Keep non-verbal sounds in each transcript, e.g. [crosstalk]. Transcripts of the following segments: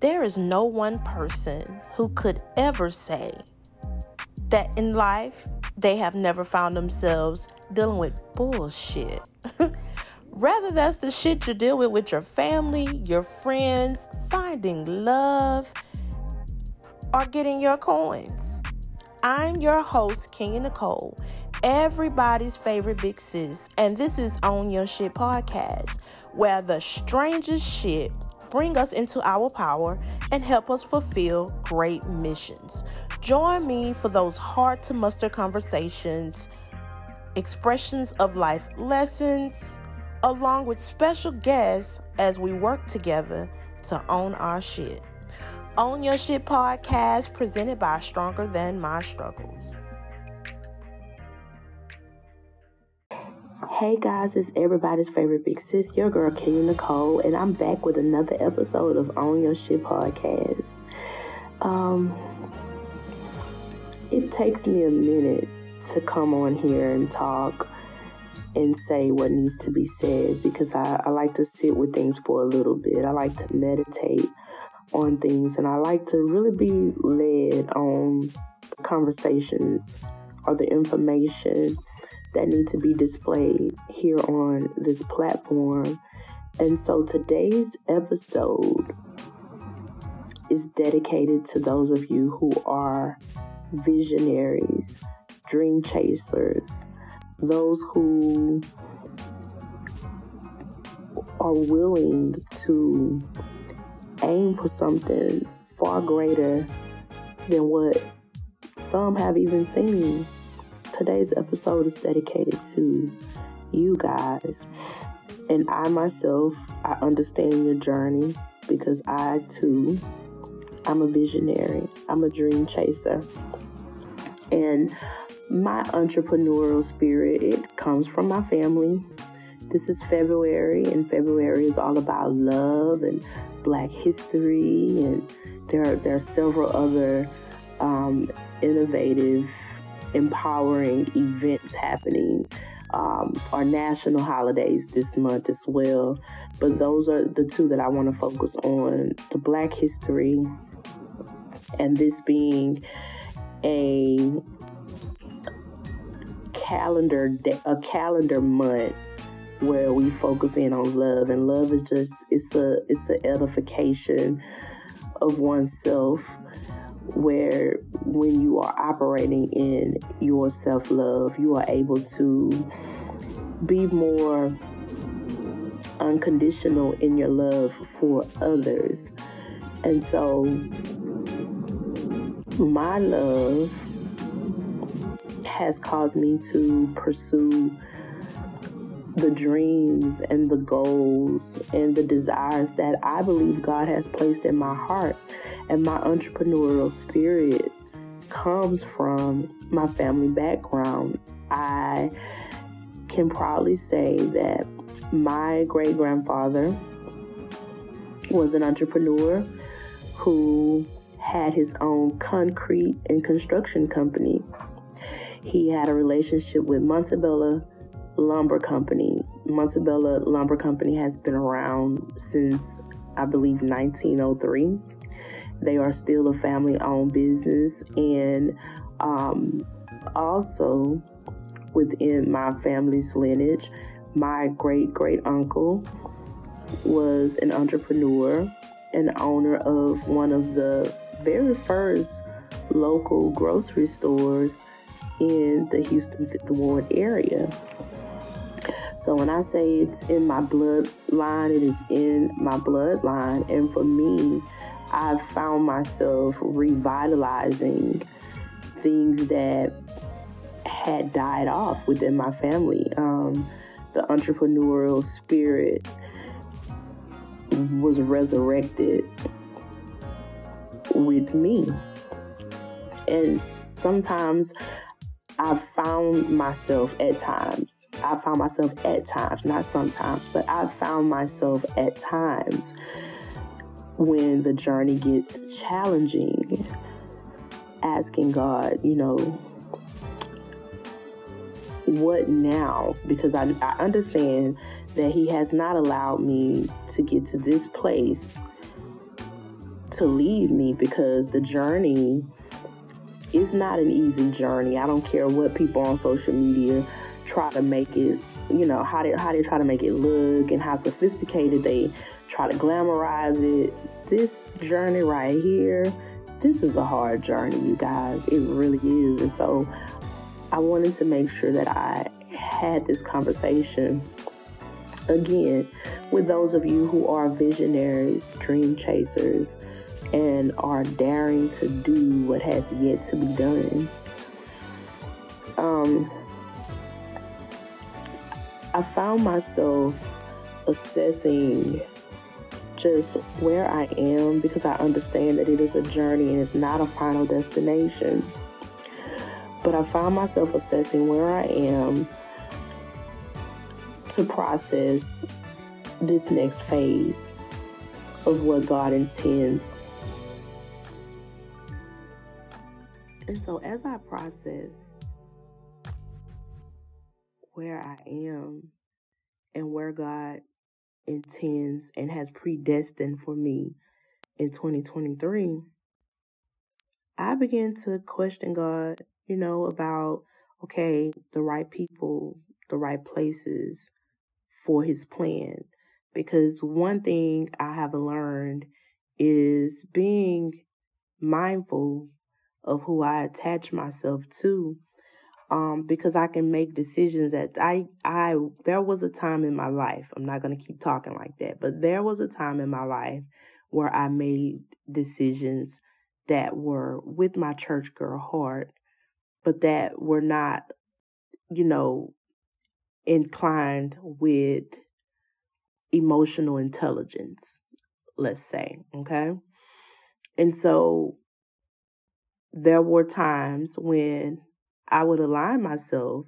There is no one person who could ever say that in life they have never found themselves dealing with bullshit. [laughs] Rather, that's the shit you deal with with your family, your friends, finding love, or getting your coins. I'm your host, Kenya Nicole, everybody's favorite big sis, and this is Own Your Shit podcast, where the strangest shit bring us into our power and help us fulfill great missions. Join me for those hard to muster conversations, expressions of life lessons, along with special guests as we work together to own our shit. Own Your Shit podcast presented by Stronger Than My Struggles. Hey guys, it's everybody's favorite big sis, your girl Kenya Nicole, and I'm back with another episode of Own Your Shit podcast. Um, it takes me a minute to come on here and talk and say what needs to be said because I, I like to sit with things for a little bit. I like to meditate on things and I like to really be led on conversations or the information that need to be displayed here on this platform. And so today's episode is dedicated to those of you who are visionaries, dream chasers, those who are willing to aim for something far greater than what some have even seen today's episode is dedicated to you guys. And I myself, I understand your journey because I too, I'm a visionary, I'm a dream chaser. And my entrepreneurial spirit, it comes from my family. This is February, and February is all about love and Black history, and there are, there are several other um, innovative empowering events happening. Um, our national holidays this month as well. But those are the two that I want to focus on the Black history, and this being a calendar day, a calendar month where we focus in on love and love is just it's a it's an edification of oneself where when you are operating in your self love, you are able to be more unconditional in your love for others. And so, my love has caused me to pursue the dreams and the goals and the desires that I believe God has placed in my heart. And my entrepreneurial spirit comes from my family background. I can proudly say that my great grandfather was an entrepreneur who had his own concrete and construction company. He had a relationship with Montebello Lumber Company. Montebello Lumber Company has been around since, I believe, 1903. They are still a family owned business, and um, also within my family's lineage, my great great uncle was an entrepreneur and owner of one of the very first local grocery stores in the Houston Fifth Ward area. So when I say it's in my bloodline, it is in my bloodline. And for me, I've found myself revitalizing things that had died off within my family. Um, the entrepreneurial spirit was resurrected with me. And sometimes I've found myself at times I found myself at times, not sometimes, but I found myself at times when the journey gets challenging, asking God, you know, what now? Because I, I understand that He has not allowed me to get to this place to leave me because the journey is not an easy journey. I don't care what people on social media try to make it, you know, how they how they try to make it look and how sophisticated they try to glamorize it. This journey right here, this is a hard journey, you guys. It really is. And so I wanted to make sure that I had this conversation again with those of you who are visionaries, dream chasers, and are daring to do what has yet to be done. Um, I found myself assessing just where I am because I understand that it is a journey and it's not a final destination. But I find myself assessing where I am to process this next phase of what God intends. And so, as I process where I am and where God intends and has predestined for me in 2023, I began to question God, you know, about, okay, the right people, the right places for his plan. Because one thing I have learned is being mindful of who I attach myself to um, because I can make decisions that I I there was a time in my life. I'm not going to keep talking like that, but there was a time in my life where I made decisions that were with my church girl heart, but that were not, you know, inclined with emotional intelligence, let's say, okay? And so there were times when I would align myself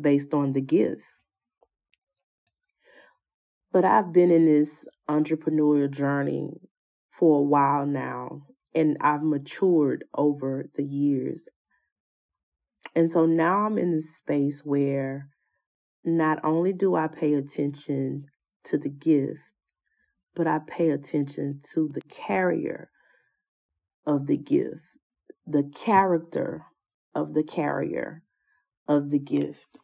based on the gift. But I've been in this entrepreneurial journey for a while now, and I've matured over the years. And so now I'm in this space where not only do I pay attention to the gift, but I pay attention to the carrier of the gift, the character of the carrier of the gift.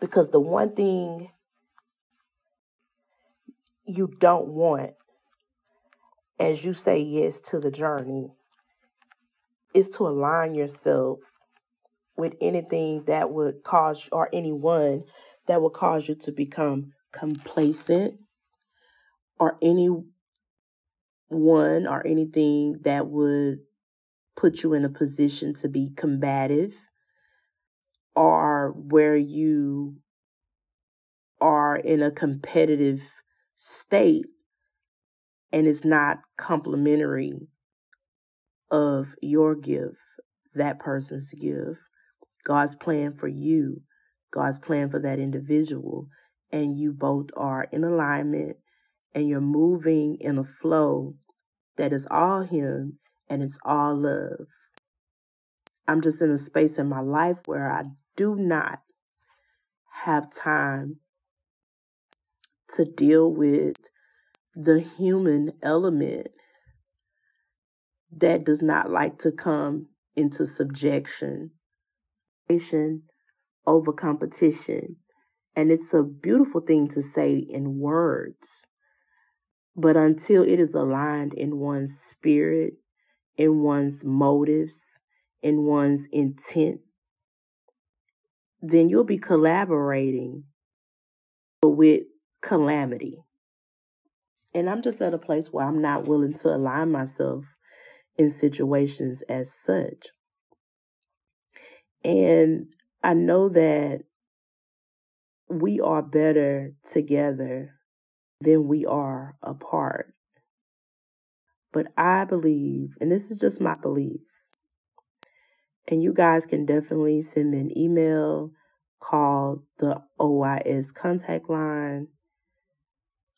Because the one thing you don't want as you say yes to the journey is to align yourself with anything that would cause or anyone that would cause you to become complacent or anyone or anything that would put you in a position to be combative or where you are in a competitive state and it's not complementary of your gift, that person's gift, God's plan for you, God's plan for that individual, and you both are in alignment and you're moving in a flow that is all Him and it's all love. I'm just in a space in my life where I do not have time to deal with the human element that does not like to come into subjection over competition and it's a beautiful thing to say in words but until it is aligned in one's spirit in one's motives, in one's intent, then you'll be collaborating with calamity. And I'm just at a place where I'm not willing to align myself in situations as such. And I know that we are better together than we are apart. But I believe, and this is just my belief, and you guys can definitely send me an email, call the OIS contact line,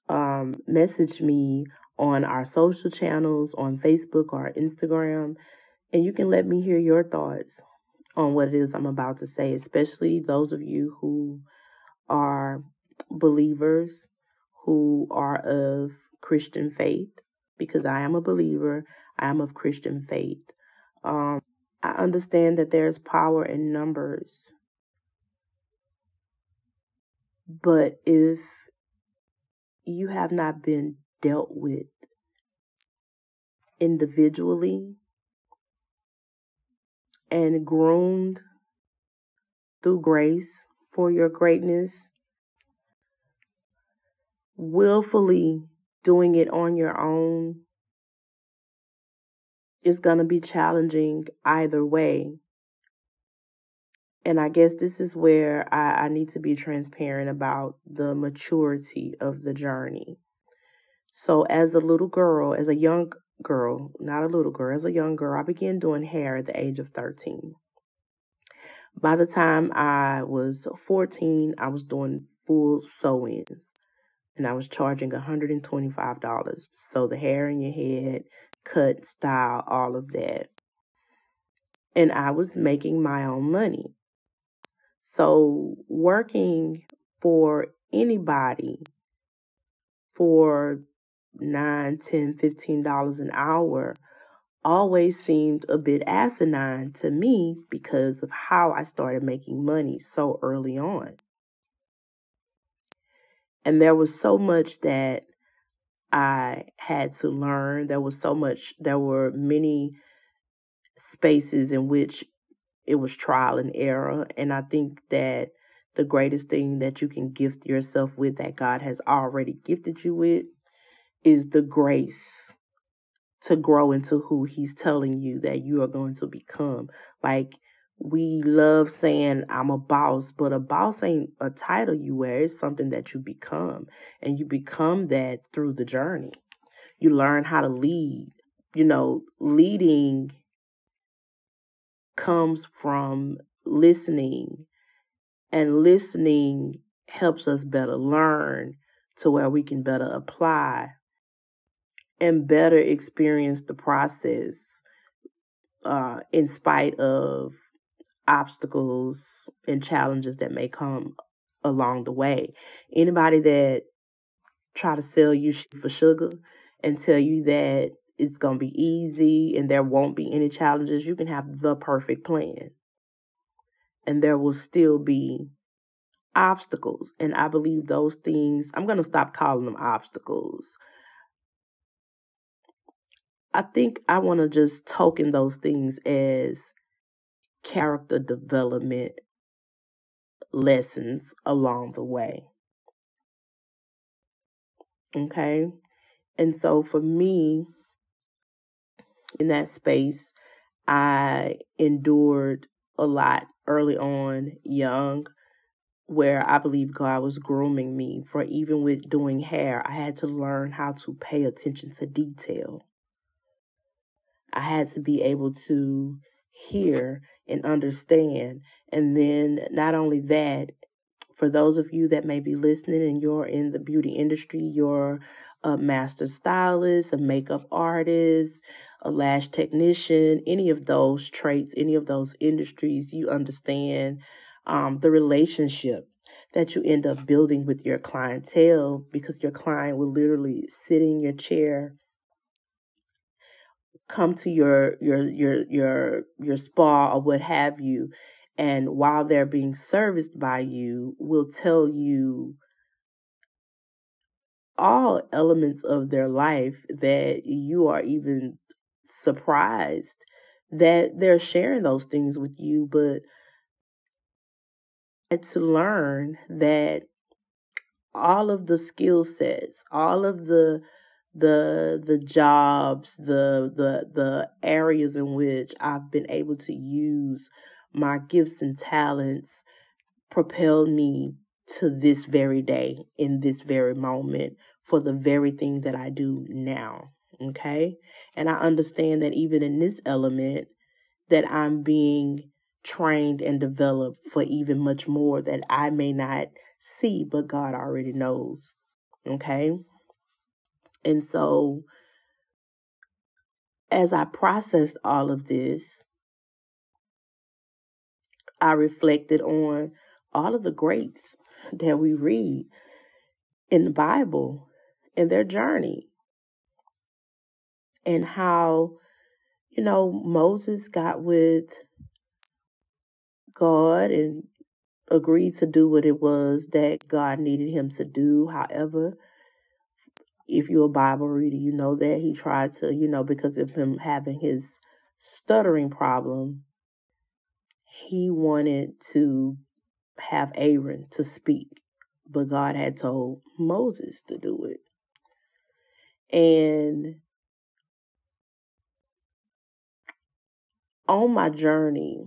um, message me on our social channels on Facebook or Instagram, and you can let me hear your thoughts on what it is I'm about to say, especially those of you who are believers, who are of Christian faith because I am a believer, I am of Christian faith. Um, I understand that there's power in numbers. But if you have not been dealt with individually and groomed through grace for your greatness, willfully doing it on your own is going to be challenging either way. And I guess this is where I, I need to be transparent about the maturity of the journey. So, as a little girl, as a young girl, not a little girl, as a young girl, I began doing hair at the age of 13. By the time I was 14, I was doing full sew ins and I was charging $125. So, the hair in your head, cut, style, all of that. And I was making my own money. So, working for anybody for nine, ten, fifteen dollars an hour always seemed a bit asinine to me because of how I started making money so early on. And there was so much that I had to learn. There was so much, there were many spaces in which it was trial and error. And I think that the greatest thing that you can gift yourself with that God has already gifted you with is the grace to grow into who he's telling you that you are going to become. Like we love saying I'm a boss, but a boss ain't a title you wear. It's something that you become. And you become that through the journey. You learn how to lead. You know, leading comes from listening, and listening helps us better learn to where we can better apply and better experience the process uh, in spite of obstacles and challenges that may come along the way. Anybody that try to sell you for sugar and tell you that it's going to be easy and there won't be any challenges, you can have the perfect plan. And there will still be obstacles. And I believe those things, I'm going to stop calling them obstacles. I think I want to just token those things as character development lessons along the way. Okay? And so for me, in that space, I endured a lot early on, young, where I believe God was grooming me for even with doing hair, I had to learn how to pay attention to detail. I had to be able to hear and understand. And then, not only that, for those of you that may be listening and you're in the beauty industry, you're a master stylist, a makeup artist, a lash technician, any of those traits, any of those industries, you understand um, the relationship that you end up building with your clientele because your client will literally sit in your chair come to your your your your your spa or what have you and while they're being serviced by you will tell you all elements of their life that you are even surprised that they're sharing those things with you but to learn that all of the skill sets all of the the the jobs, the the the areas in which I've been able to use my gifts and talents propel me to this very day in this very moment for the very thing that I do now. Okay? And I understand that even in this element that I'm being trained and developed for even much more that I may not see, but God already knows. Okay? And so, as I processed all of this, I reflected on all of the greats that we read in the Bible and their journey. and how, you know, Moses got with God and agreed to do what it was that God needed him to do. However, if you're a Bible reader, you know that he tried to, you know, because of him having his stuttering problem, he wanted to have Aaron to speak, but God had told Moses to do it. And on my journey,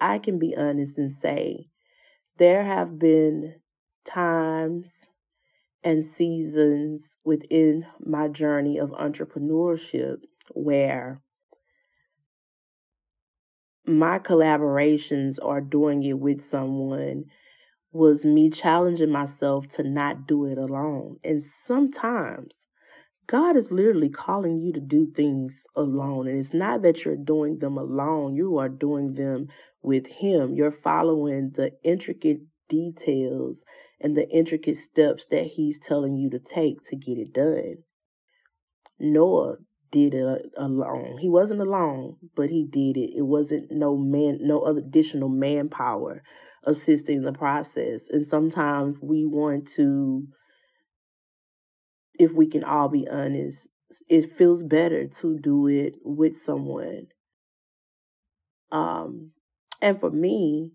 I can be honest and say there have been times and seasons within my journey of entrepreneurship where my collaborations or doing it with someone was me challenging myself to not do it alone. And sometimes God is literally calling you to do things alone. And it's not that you're doing them alone, you are doing them with Him. You're following the intricate details and the intricate steps that He's telling you to take to get it done. Noah did it alone. He wasn't alone, but he did it. It wasn't no man, no additional manpower assisting the process. And sometimes we want to, if we can all be honest, it feels better to do it with someone. Um, and for me,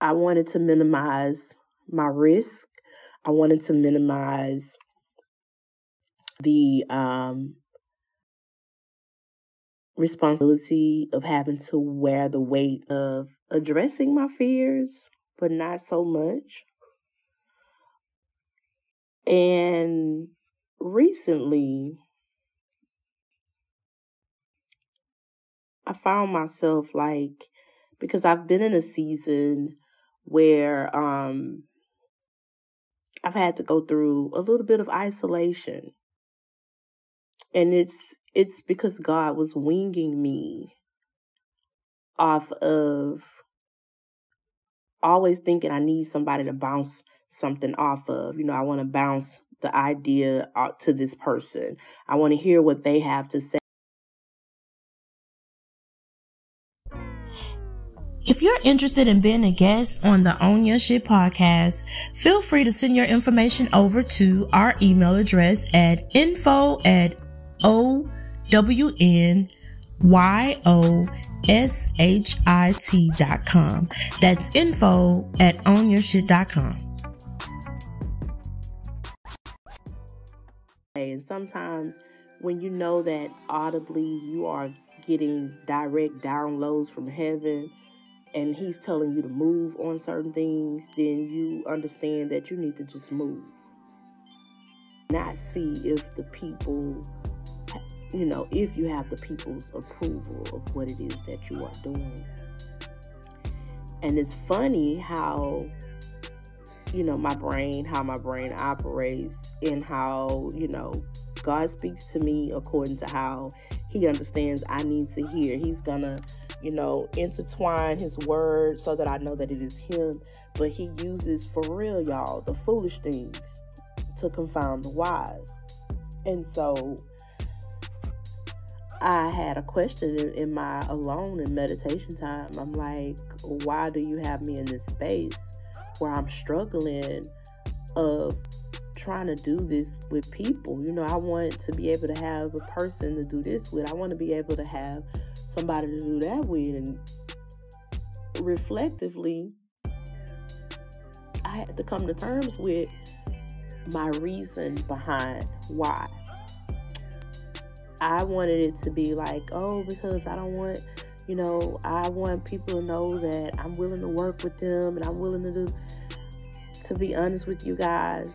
I wanted to minimize my risk. I wanted to minimize the um, responsibility of having to wear the weight of addressing my fears, but not so much. And recently, I found myself like, because I've been in a season where um, I've had to go through a little bit of isolation and it's it's because God was winging me off of always thinking I need somebody to bounce something off of. You know, I want to bounce the idea out to this person. I want to hear what they have to say. If you're interested in being a guest on the Own Your Shit podcast, feel free to send your information over to our email address at info at dot com. That's info at ownyourshit dot com. And sometimes when you know that audibly you are getting direct downloads from heaven and he's telling you to move on certain things, then you understand that you need to just move. Not see if the people you know, if you have the people's approval of what it is that you are doing. And it's funny how, you know, my brain, how my brain operates, and how, you know, God speaks to me according to how He understands I need to hear. He's gonna, you know, intertwine His word so that I know that it is Him. But He uses, for real, y'all, the foolish things to confound the wise. And so, I had a question in, my alone and meditation time. I'm like, why do you have me in this space where I'm struggling of trying to do this with people? You know, I want to be able to have a person to do this with. I want to be able to have somebody to do that with. And reflectively, I had to come to terms with my reason behind why. I wanted it to be like, oh, because I don't want, you know, I want people to know that I'm willing to work with them and I'm willing to do. To be honest with you guys,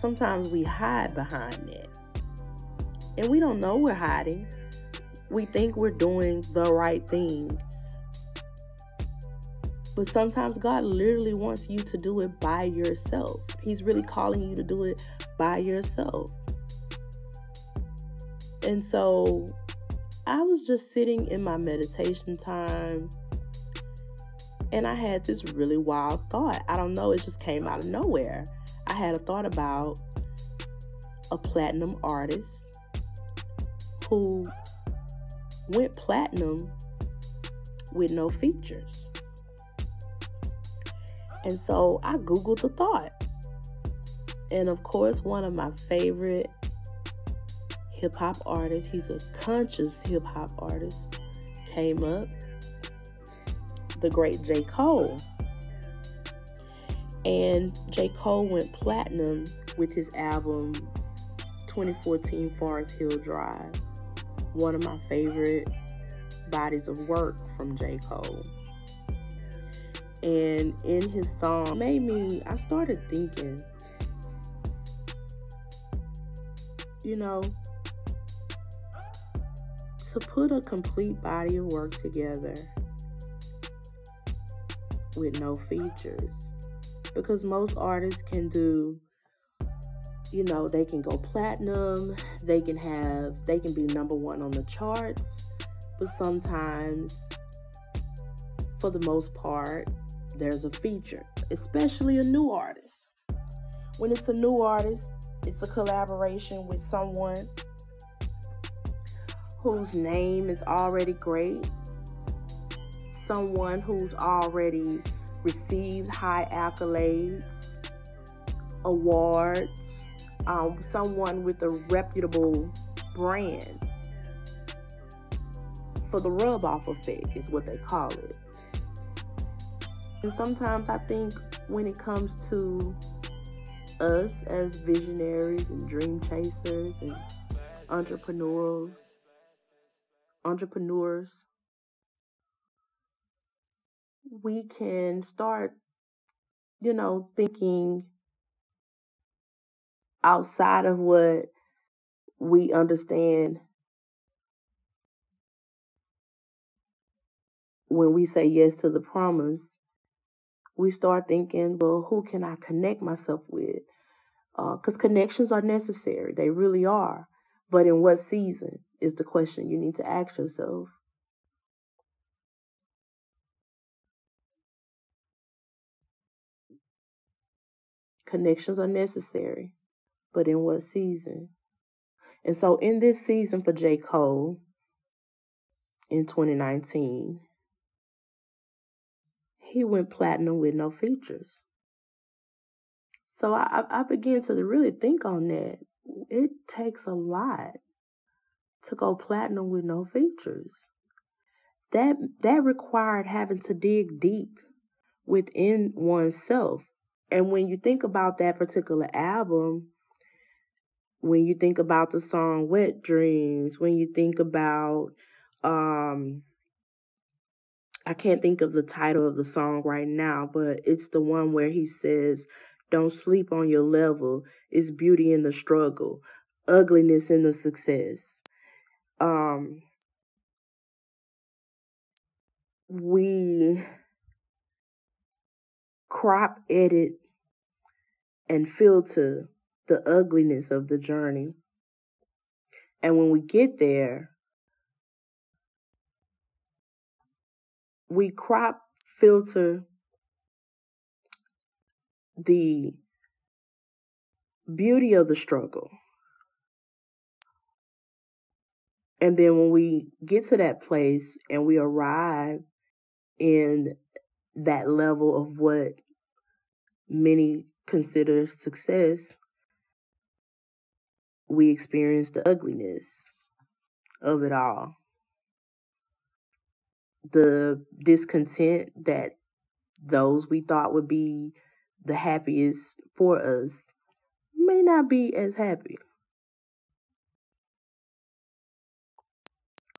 sometimes we hide behind that. And we don't know we're hiding. We think we're doing the right thing. But sometimes God literally wants you to do it by yourself. He's really calling you to do it by yourself. And so I was just sitting in my meditation time and I had this really wild thought. I don't know, it just came out of nowhere. I had a thought about a platinum artist who went platinum with no features. And so I Googled the thought. And of course, one of my favorite hip hop artists, he's a conscious hip hop artist, came up the great J. Cole. And J. Cole went platinum with his album 2014 Forest Hills Drive, one of my favorite bodies of work from J. Cole. And in his song, made me, I started thinking, you know, to put a complete body of work together with no features. Because most artists can do, you know, they can go platinum, they can have, they can be number one on the charts, but sometimes, for the most part, there's a feature, especially a new artist. When it's a new artist, it's a collaboration with someone whose name is already great someone who's already received high accolades, awards, um, someone with a reputable brand. For the rub off effect, is what they call it. And sometimes I think when it comes to us as visionaries and dream chasers and entrepreneurs, entrepreneurs, we can start, you know, thinking outside of what we understand when we say yes to the promise, we start thinking, well, who can I connect myself with? Because uh, connections are necessary, they really are. But in what season is the question you need to ask yourself. Connections are necessary, but in what season? And so, in this season for J. Cole in 2019, he went platinum with no features. So I, I began to really think on that. It takes a lot to go platinum with no features. That that required having to dig deep within oneself and when you think about that particular album, when you think about the song Wet Dreams, when you think about um I can't think of the title of the song right now, but it's the one where he says, Don't sleep on your level. It's beauty in the struggle, ugliness in the success. Um we crop edit and filter the ugliness of the journey. And when we get there, we crop filter the beauty of the struggle. And then when we get to that place and we arrive in that level of what many consider success, we experience the ugliness of it all. The discontent that those we thought would be the happiest for us may not be as happy.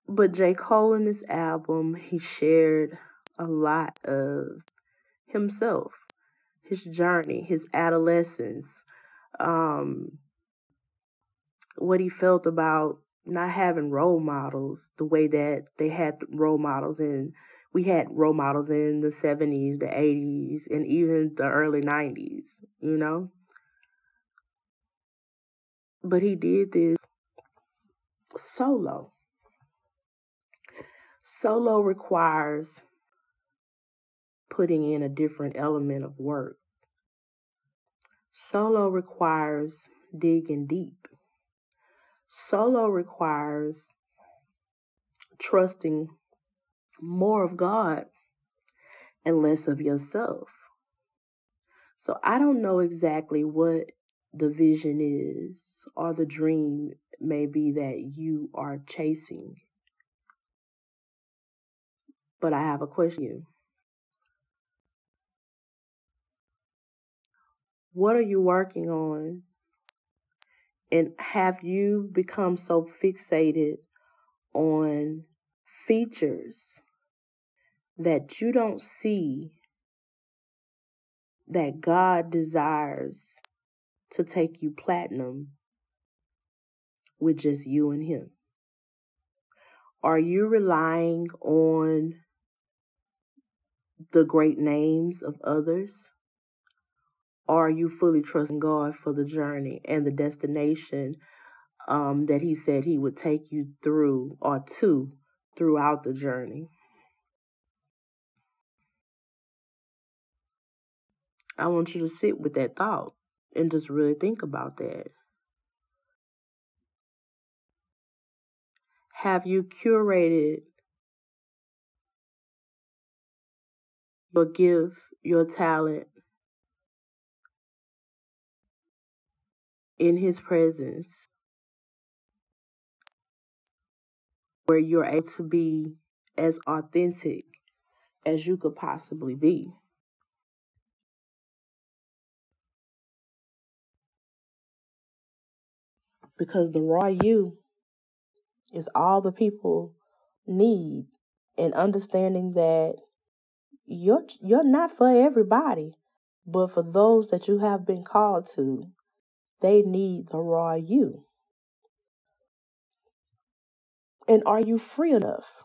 But J. Cole in this album, he shared a lot of himself his journey, his adolescence, um, what he felt about not having role models the way that they had role models in we had role models in the 70s, the 80s, and even the early 90s, you know? But he did this solo. Solo requires putting in a different element of work. Solo requires digging deep. Solo requires trusting more of God and less of yourself. So I don't know exactly what the vision is or the dream may be that you are chasing. But I have a question. What are you working on? And have you become so fixated on features that you don't see that God desires to take you platinum with just you and Him? Are you relying on the great names of others? Are you fully trusting God for the journey and the destination um, that He said He would take you through or to throughout the journey? I want you to sit with that thought and just really think about that. Have you curated your gift, your talent in His presence where you're able to be as authentic as you could possibly be? because the raw you is all the people need and understanding that you're you're not for everybody but for those that you have been called to they need the raw you and are you free enough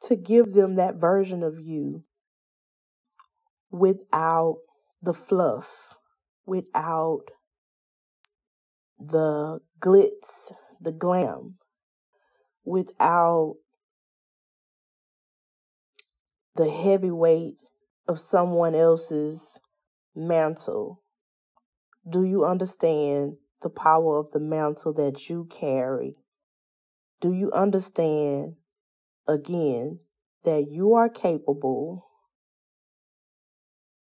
to give them that version of you without the fluff without the glitz, the glam, without the heavy weight of someone else's mantle? Do you understand the power of the mantle that you carry? Do you understand, again, that you are capable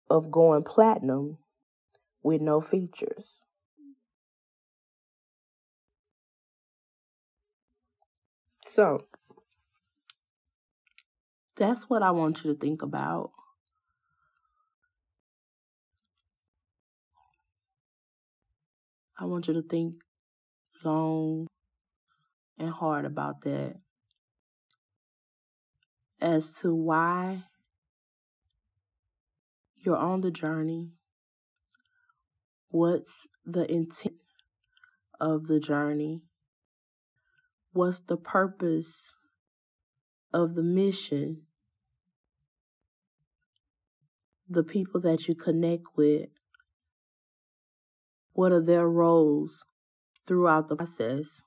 of going platinum with no features? So, that's what I want you to think about. I want you to think long and hard about that as to why you're on the journey. What's the intent of the journey? What's the purpose of the mission? The people that you connect with, what are their roles throughout the process?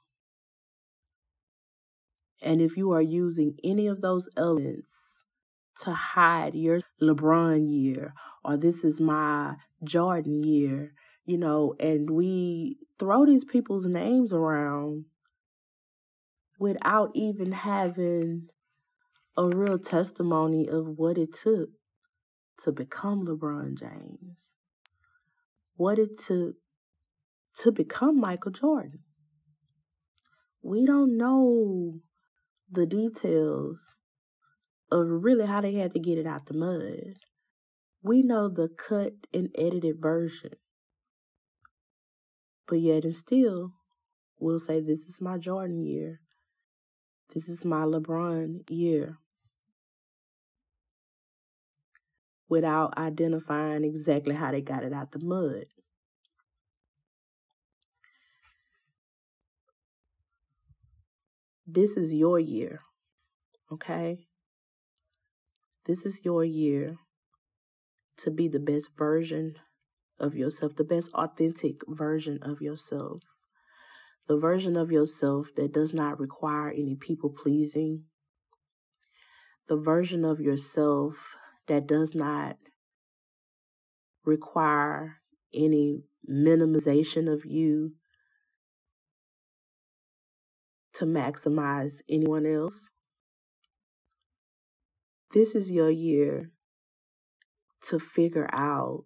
And if you are using any of those elements to hide your LeBron year or this is my Jordan year, you know, and we throw these people's names around without even having a real testimony of what it took to become LeBron James, what it took to become Michael Jordan. We don't know the details of really how they had to get it out the mud. We know the cut and edited version. But yet and still, we'll say this is my Jordan year. This is my LeBron year. Without identifying exactly how they got it out the mud. This is your year, okay? This is your year to be the best version of yourself, the best authentic version of yourself. The version of yourself that does not require any people pleasing, the version of yourself that does not require any minimization of you, to maximize anyone else. This is your year to figure out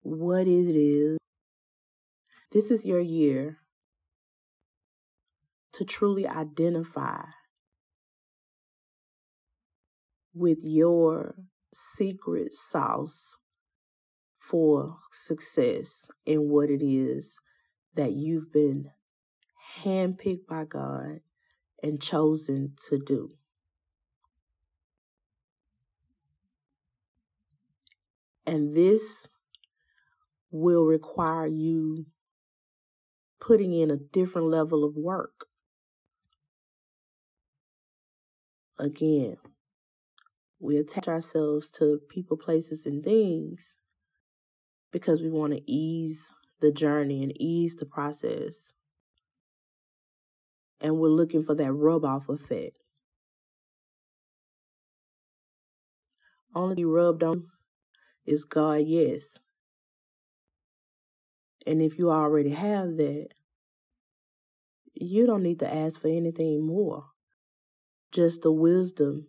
what it is. This is your year to truly identify with your secret sauce for success and what it is that you've been handpicked by God and chosen to do. And this will require you putting in a different level of work. Again, we attach ourselves to people, places, and things because we want to ease the journey and ease the process. And we're looking for that rub off effect. Only be rubbed on is God, yes. And if you already have that, you don't need to ask for anything more. Just the wisdom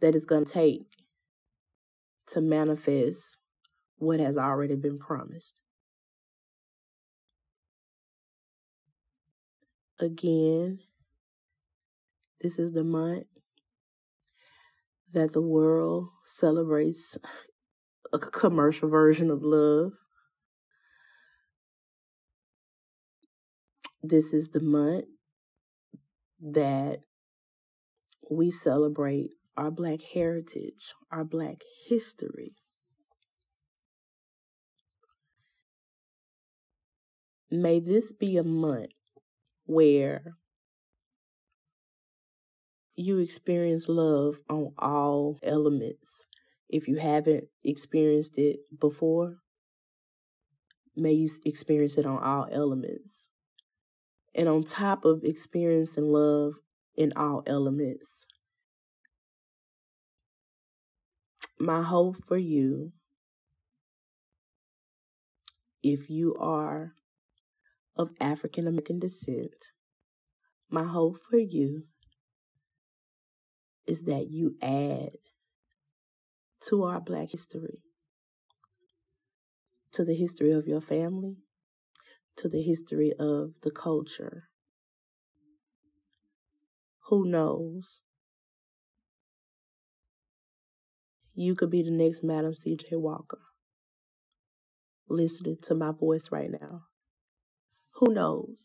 that it's going to take to manifest what has already been promised. Again, this is the month that the world celebrates a commercial version of love. This is the month that we celebrate our Black heritage, our Black history. May this be a month where you experience love on all elements. If you haven't experienced it before, may you experience it on all elements. And on top of experiencing love in all elements, my hope for you, if you are of African American descent, my hope for you is that you add to our Black history, to the history of your family, to the history of the culture. Who knows? You could be the next Madam C.J. Walker listening to my voice right now. Who knows?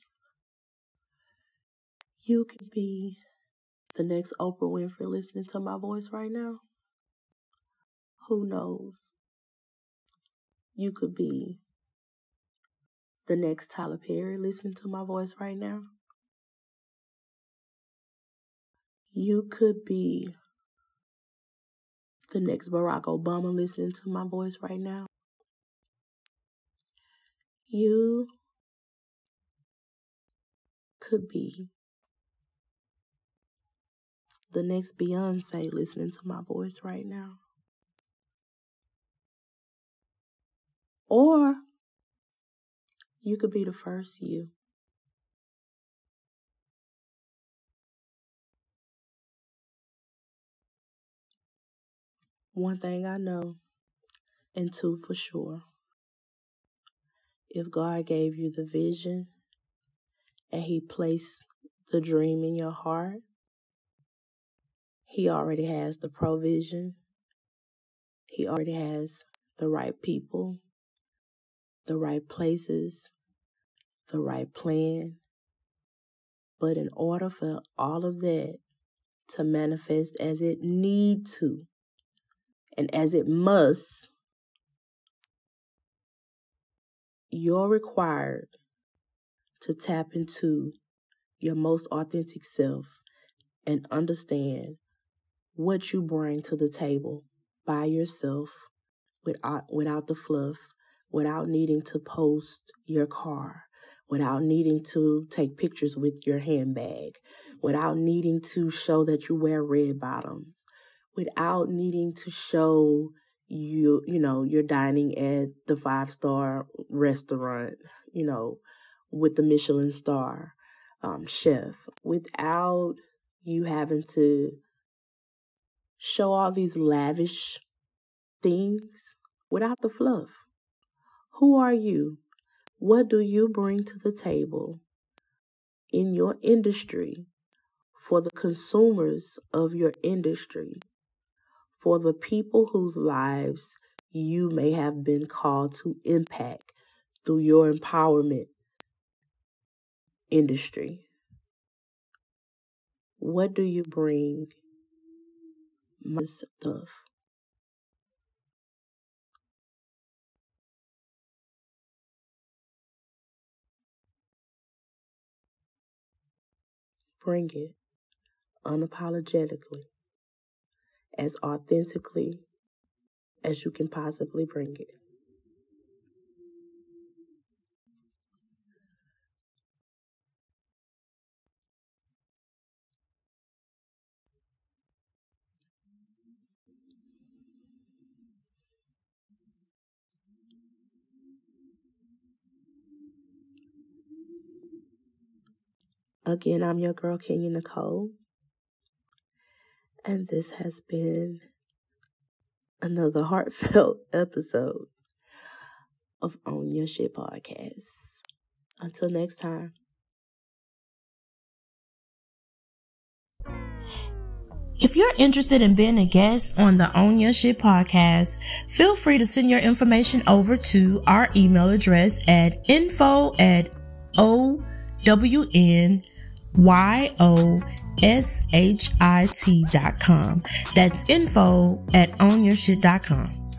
You could be the next Oprah Winfrey listening to my voice right now? Who knows? You could be the next Tyler Perry listening to my voice right now. You could be the next Barack Obama listening to my voice right now. You could be the next Beyonce listening to my voice right now. Or you could be the first you. One thing I know, and two for sure. If God gave you the vision and He placed the dream in your heart, he already has the provision. He already has the right people, the right places, the right plan. But in order for all of that to manifest as it need to and as it must, you're required to tap into your most authentic self and understand what you bring to the table by yourself without without the fluff, without needing to post your car, without needing to take pictures with your handbag, without needing to show that you wear red bottoms, without needing to show you you know you're dining at the five star restaurant, you know, with the Michelin star um, chef without you having to show all these lavish things without the fluff. Who are you? What do you bring to the table in your industry for the consumers of your industry, for the people whose lives you may have been called to impact through your empowerment industry? What do you bring? My stuff. Bring it unapologetically, as authentically as you can possibly bring it. Again, I'm your girl, Kenya Nicole. And this has been another heartfelt [laughs] episode of Own Your Shit podcast. Until next time. If you're interested in being a guest on the Own Your Shit podcast, feel free to send your information over to our email address at info at OWN Y-O-S-H-I-T dot com. That's info at ownyourshit.com.